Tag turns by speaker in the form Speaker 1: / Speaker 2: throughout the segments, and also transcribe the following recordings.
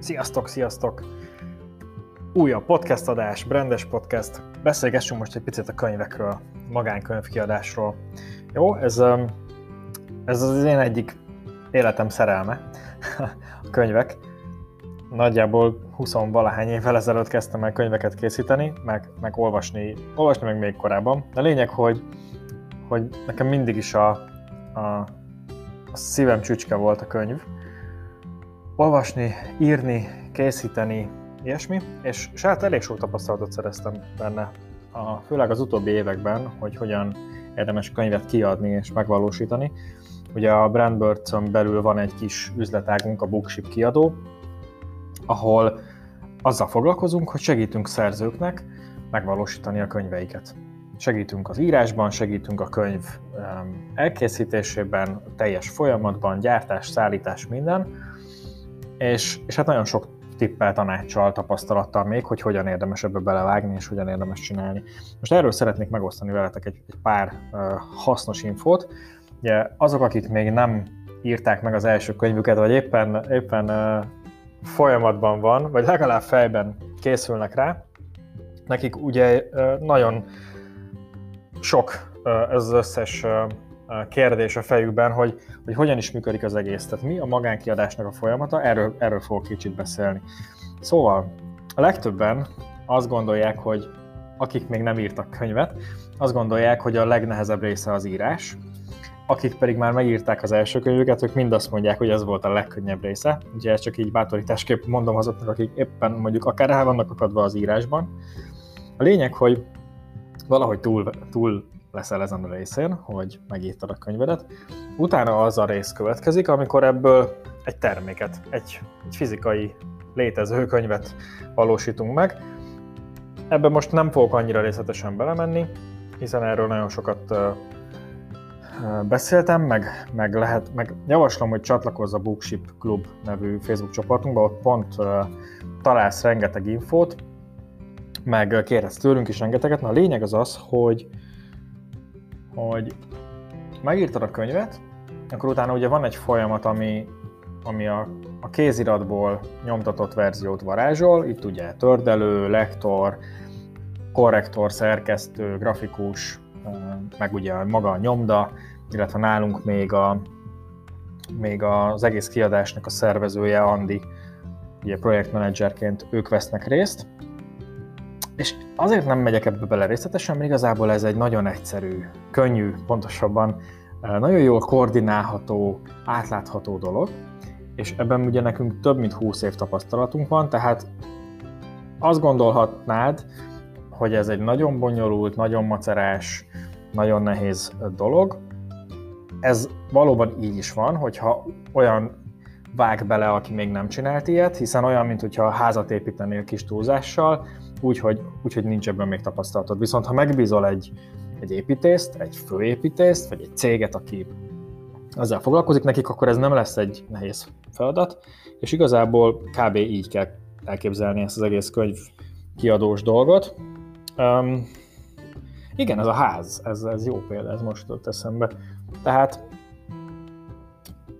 Speaker 1: Sziasztok, sziasztok! Újabb podcast adás, Brandes Podcast. Beszélgessünk most egy picit a könyvekről, magánkönyvkiadásról. Jó, ez, um, ez az én egyik életem szerelme, a könyvek. Nagyjából 20 valahány évvel ezelőtt kezdtem el könyveket készíteni, meg, meg olvasni, olvasni meg még korábban. De lényeg, hogy, hogy nekem mindig is a, a, a szívem csücske volt a könyv, olvasni, írni, készíteni, ilyesmi, és saját elég sok tapasztalatot szereztem benne, a, főleg az utóbbi években, hogy hogyan érdemes könyvet kiadni és megvalósítani. Ugye a Brandbirds-on belül van egy kis üzletágunk, a Bookship kiadó, ahol azzal foglalkozunk, hogy segítünk szerzőknek megvalósítani a könyveiket. Segítünk az írásban, segítünk a könyv elkészítésében, teljes folyamatban, gyártás, szállítás, minden, és, és hát nagyon sok tippel, tanácssal, tapasztalattal még, hogy hogyan érdemes ebbe belevágni, és hogyan érdemes csinálni. Most erről szeretnék megosztani veletek egy, egy pár uh, hasznos infót. Ugye azok, akik még nem írták meg az első könyvüket, vagy éppen, éppen uh, folyamatban van, vagy legalább fejben készülnek rá, nekik ugye uh, nagyon sok uh, ez az összes uh, kérdés a fejükben, hogy, hogy hogyan is működik az egész. Tehát mi a magánkiadásnak a folyamata, erről, erről fogok kicsit beszélni. Szóval a legtöbben azt gondolják, hogy akik még nem írtak könyvet, azt gondolják, hogy a legnehezebb része az írás, akik pedig már megírták az első könyvüket, ők mind azt mondják, hogy ez volt a legkönnyebb része. Ugye ezt csak így bátorításképp mondom azoknak, akik éppen mondjuk akár el vannak akadva az írásban. A lényeg, hogy valahogy túl, túl leszel ezen a részén, hogy megírtad a könyvedet. Utána az a rész következik, amikor ebből egy terméket, egy, egy fizikai létező könyvet valósítunk meg. Ebben most nem fogok annyira részletesen belemenni, hiszen erről nagyon sokat beszéltem, meg, meg, lehet, meg javaslom, hogy csatlakozz a Bookship Club nevű Facebook csoportunkba, ott pont találsz rengeteg infót, meg kérhetsz tőlünk is rengeteget. Na a lényeg az az, hogy hogy megírtad a könyvet, akkor utána ugye van egy folyamat, ami, ami a, a kéziratból nyomtatott verziót varázsol, itt ugye tördelő, lektor, korrektor, szerkesztő, grafikus, meg ugye maga a nyomda, illetve nálunk még, a, még az egész kiadásnak a szervezője, Andi, ugye projektmenedzserként ők vesznek részt, és azért nem megyek ebbe bele részletesen, mert igazából ez egy nagyon egyszerű, könnyű, pontosabban nagyon jól koordinálható, átlátható dolog, és ebben ugye nekünk több mint 20 év tapasztalatunk van, tehát azt gondolhatnád, hogy ez egy nagyon bonyolult, nagyon macerás, nagyon nehéz dolog. Ez valóban így is van, hogyha olyan vág bele, aki még nem csinált ilyet, hiszen olyan, mint hogyha házat építenél kis túlzással, úgyhogy úgy, hogy nincs ebben még tapasztalatod. Viszont ha megbízol egy, egy építészt, egy főépítészt, vagy egy céget, aki ezzel foglalkozik nekik, akkor ez nem lesz egy nehéz feladat, és igazából kb. így kell elképzelni ezt az egész könyv kiadós dolgot. Um, igen, ez a ház, ez, ez jó példa, ez most jutott eszembe. Tehát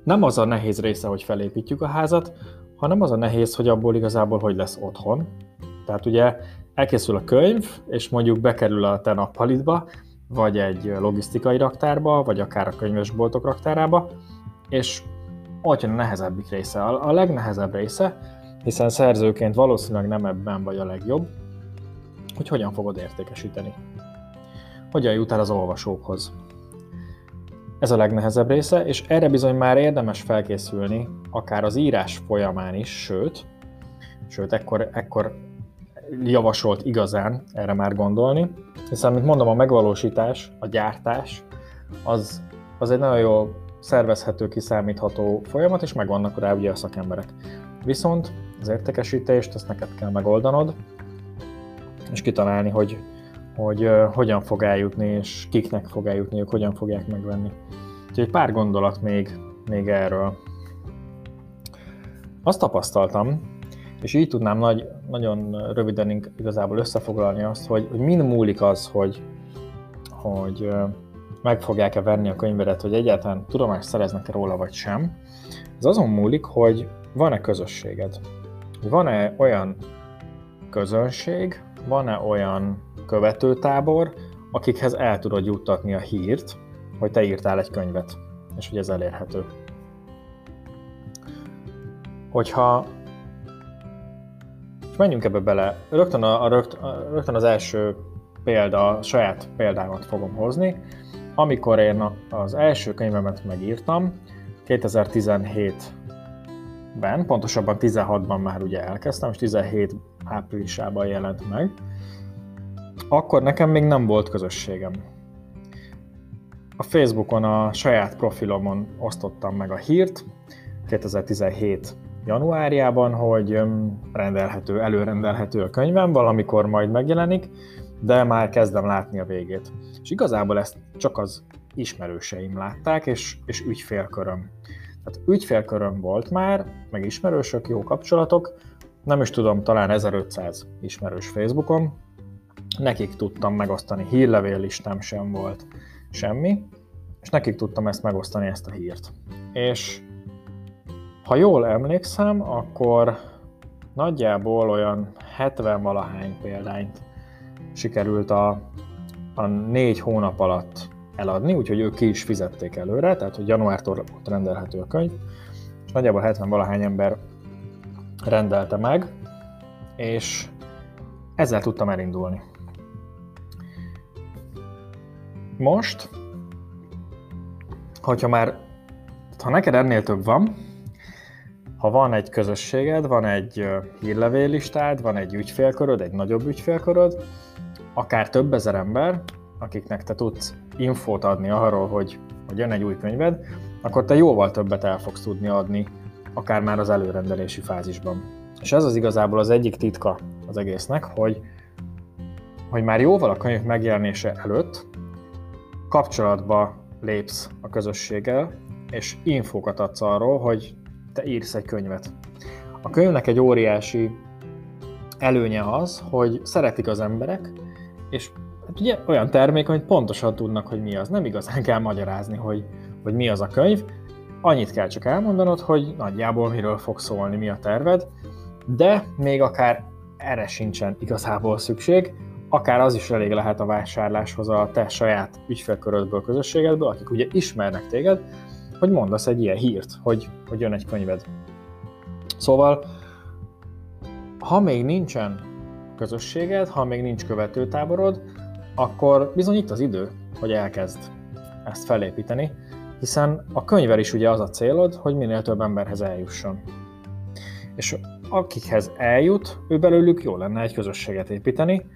Speaker 1: nem az a nehéz része, hogy felépítjük a házat, hanem az a nehéz, hogy abból igazából hogy lesz otthon, tehát ugye elkészül a könyv, és mondjuk bekerül a te nappalitba, vagy egy logisztikai raktárba, vagy akár a könyvesboltok raktárába, és ott jön a nehezebbik része. A legnehezebb része, hiszen szerzőként valószínűleg nem ebben vagy a legjobb, hogy hogyan fogod értékesíteni. Hogyan jut el az olvasókhoz. Ez a legnehezebb része, és erre bizony már érdemes felkészülni, akár az írás folyamán is, sőt, sőt, ekkor, ekkor javasolt igazán erre már gondolni, hiszen, mint mondom, a megvalósítás, a gyártás, az, az egy nagyon jól szervezhető, kiszámítható folyamat, és megvannak rá ugye a szakemberek. Viszont az értékesítést, ezt neked kell megoldanod, és kitalálni, hogy, hogy uh, hogyan fog eljutni, és kiknek fog eljutni, ők hogyan fogják megvenni. Úgyhogy pár gondolat még, még erről. Azt tapasztaltam, és így tudnám nagy, nagyon röviden igazából összefoglalni azt, hogy, hogy min múlik az, hogy, hogy meg fogják-e venni a könyvedet, hogy egyáltalán tudomást szereznek-e róla, vagy sem. Ez azon múlik, hogy van-e közösséged. van-e olyan közönség, van-e olyan követőtábor, akikhez el tudod juttatni a hírt, hogy te írtál egy könyvet, és hogy ez elérhető. Hogyha menjünk ebbe bele, rögtön, a, a, rögtön az első példa, a saját példámat fogom hozni. Amikor én az első könyvemet megírtam, 2017-ben, pontosabban 16-ban már ugye elkezdtem, és 17 áprilisában jelent meg, akkor nekem még nem volt közösségem. A Facebookon a saját profilomon osztottam meg a hírt 2017 januárjában, hogy rendelhető, előrendelhető a könyvem, valamikor majd megjelenik, de már kezdem látni a végét. És igazából ezt csak az ismerőseim látták, és, és ügyfélköröm. Tehát ügyfélköröm volt már, meg ismerősök, jó kapcsolatok, nem is tudom, talán 1500 ismerős Facebookon, nekik tudtam megosztani, hírlevél listám sem volt, semmi, és nekik tudtam ezt megosztani, ezt a hírt. És ha jól emlékszem, akkor nagyjából olyan 70 valahány példányt sikerült a, a négy hónap alatt eladni, úgyhogy ők ki is fizették előre, tehát hogy januártól ott rendelhető a könyv, és nagyjából 70 valahány ember rendelte meg, és ezzel tudtam elindulni. Most, hogyha már, ha neked ennél több van, ha van egy közösséged, van egy hírlevéllistád, van egy ügyfélköröd, egy nagyobb ügyfélköröd, akár több ezer ember, akiknek te tudsz infót adni arról, hogy, hogy jön egy új könyved, akkor te jóval többet el fogsz tudni adni, akár már az előrendelési fázisban. És ez az igazából az egyik titka az egésznek, hogy, hogy már jóval a könyv megjelenése előtt kapcsolatba lépsz a közösséggel, és infókat adsz arról, hogy te írsz egy könyvet. A könyvnek egy óriási előnye az, hogy szeretik az emberek, és hát ugye olyan termék, amit pontosan tudnak, hogy mi az. Nem igazán kell magyarázni, hogy, hogy mi az a könyv. Annyit kell csak elmondanod, hogy nagyjából miről fog szólni, mi a terved, de még akár erre sincsen igazából szükség, akár az is elég lehet a vásárláshoz a te saját ügyfélkörödből, közösségedből, akik ugye ismernek téged, hogy mondasz egy ilyen hírt, hogy, hogy jön egy könyved. Szóval, ha még nincsen közösséged, ha még nincs követőtáborod, akkor bizony itt az idő, hogy elkezd ezt felépíteni, hiszen a könyvel is ugye az a célod, hogy minél több emberhez eljusson. És akikhez eljut, ő belőlük jó lenne egy közösséget építeni,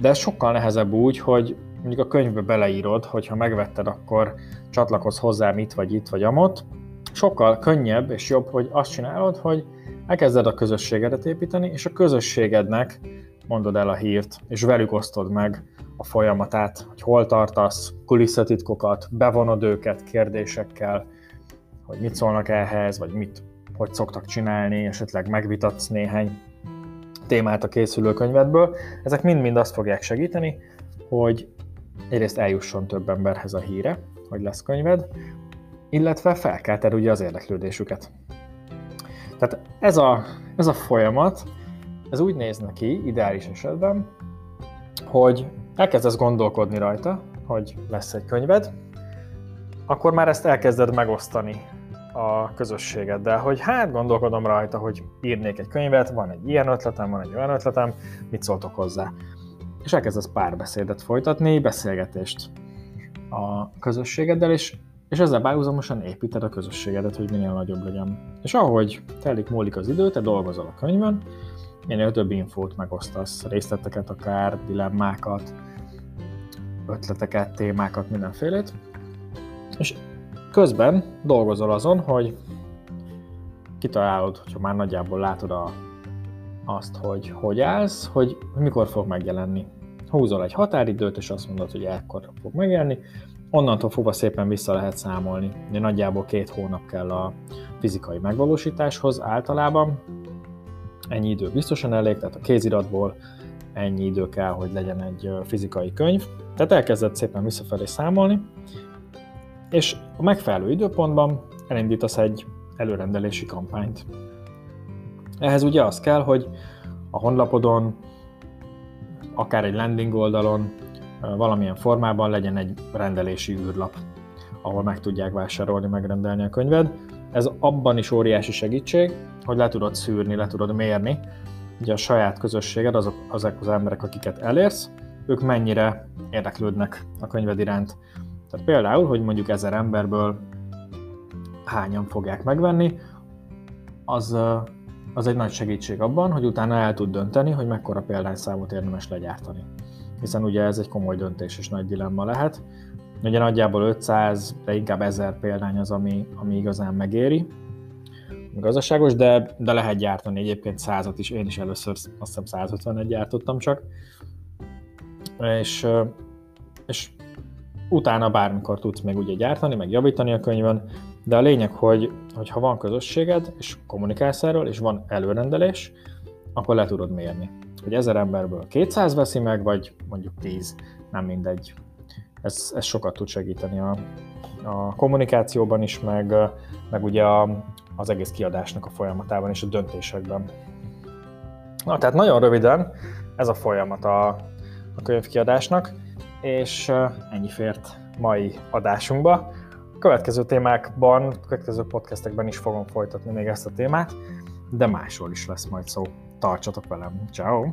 Speaker 1: de sokkal nehezebb úgy, hogy mondjuk a könyvbe beleírod, hogy ha megvetted, akkor csatlakozz hozzám itt vagy itt vagy amott. Sokkal könnyebb és jobb, hogy azt csinálod, hogy elkezded a közösségedet építeni, és a közösségednek mondod el a hírt, és velük osztod meg a folyamatát, hogy hol tartasz, kulisszatitkokat, bevonod őket kérdésekkel, hogy mit szólnak ehhez, vagy mit, hogy szoktak csinálni, esetleg megvitatsz néhány témát a készülő könyvedből. Ezek mind-mind azt fogják segíteni, hogy egyrészt eljusson több emberhez a híre, hogy lesz könyved, illetve felkelted ugye az érdeklődésüket. Tehát ez a, ez a folyamat, ez úgy néz neki ideális esetben, hogy elkezdesz gondolkodni rajta, hogy lesz egy könyved, akkor már ezt elkezded megosztani a közösségeddel, hogy hát gondolkodom rajta, hogy írnék egy könyvet, van egy ilyen ötletem, van egy olyan ötletem, mit szóltok hozzá. És elkezdesz párbeszédet folytatni, beszélgetést a közösségeddel, és, és ezzel párhuzamosan építed a közösségedet, hogy minél nagyobb legyen. És ahogy telik, múlik az idő, te dolgozol a könyvön, minél több infót megosztasz, részleteket akár, dilemmákat, ötleteket, témákat, mindenfélét, és közben dolgozol azon, hogy kitalálod, hogyha már nagyjából látod a, azt, hogy hogy állsz, hogy mikor fog megjelenni. Húzol egy határidőt, és azt mondod, hogy ekkor fog megjelenni, onnantól fogva szépen vissza lehet számolni. De nagyjából két hónap kell a fizikai megvalósításhoz általában. Ennyi idő biztosan elég, tehát a kéziratból ennyi idő kell, hogy legyen egy fizikai könyv. Tehát elkezdett szépen visszafelé számolni, és a megfelelő időpontban elindítasz egy előrendelési kampányt. Ehhez ugye az kell, hogy a honlapodon, akár egy landing oldalon, valamilyen formában legyen egy rendelési űrlap, ahol meg tudják vásárolni, megrendelni a könyved. Ez abban is óriási segítség, hogy le tudod szűrni, le tudod mérni, ugye a saját közösséged, azok, azok az emberek, akiket elérsz, ők mennyire érdeklődnek a könyved iránt. Tehát például, hogy mondjuk ezer emberből hányan fogják megvenni, az, az egy nagy segítség abban, hogy utána el tud dönteni, hogy mekkora példányszámot érdemes legyártani. Hiszen ugye ez egy komoly döntés és nagy dilemma lehet. Ugye nagyjából 500, de inkább 1000 példány az, ami, ami igazán megéri, gazdaságos, de, de lehet gyártani egyébként százat is. Én is először azt hiszem 151 gyártottam csak. És, és utána bármikor tudsz még ugye gyártani, meg javítani a könyvön, de a lényeg, hogy, hogy ha van közösséged, és kommunikálsz erről, és van előrendelés, akkor le tudod mérni. Hogy ezer emberből 200 veszi meg, vagy mondjuk 10, nem mindegy. Ez, ez sokat tud segíteni a, a kommunikációban is, meg, meg ugye a, az egész kiadásnak a folyamatában és a döntésekben. Na, tehát nagyon röviden ez a folyamat a, a könyvkiadásnak, és ennyi fért mai adásunkba. A következő témákban, a következő podcastekben is fogom folytatni még ezt a témát, de másról is lesz majd szó. Tartsatok velem. Ciao.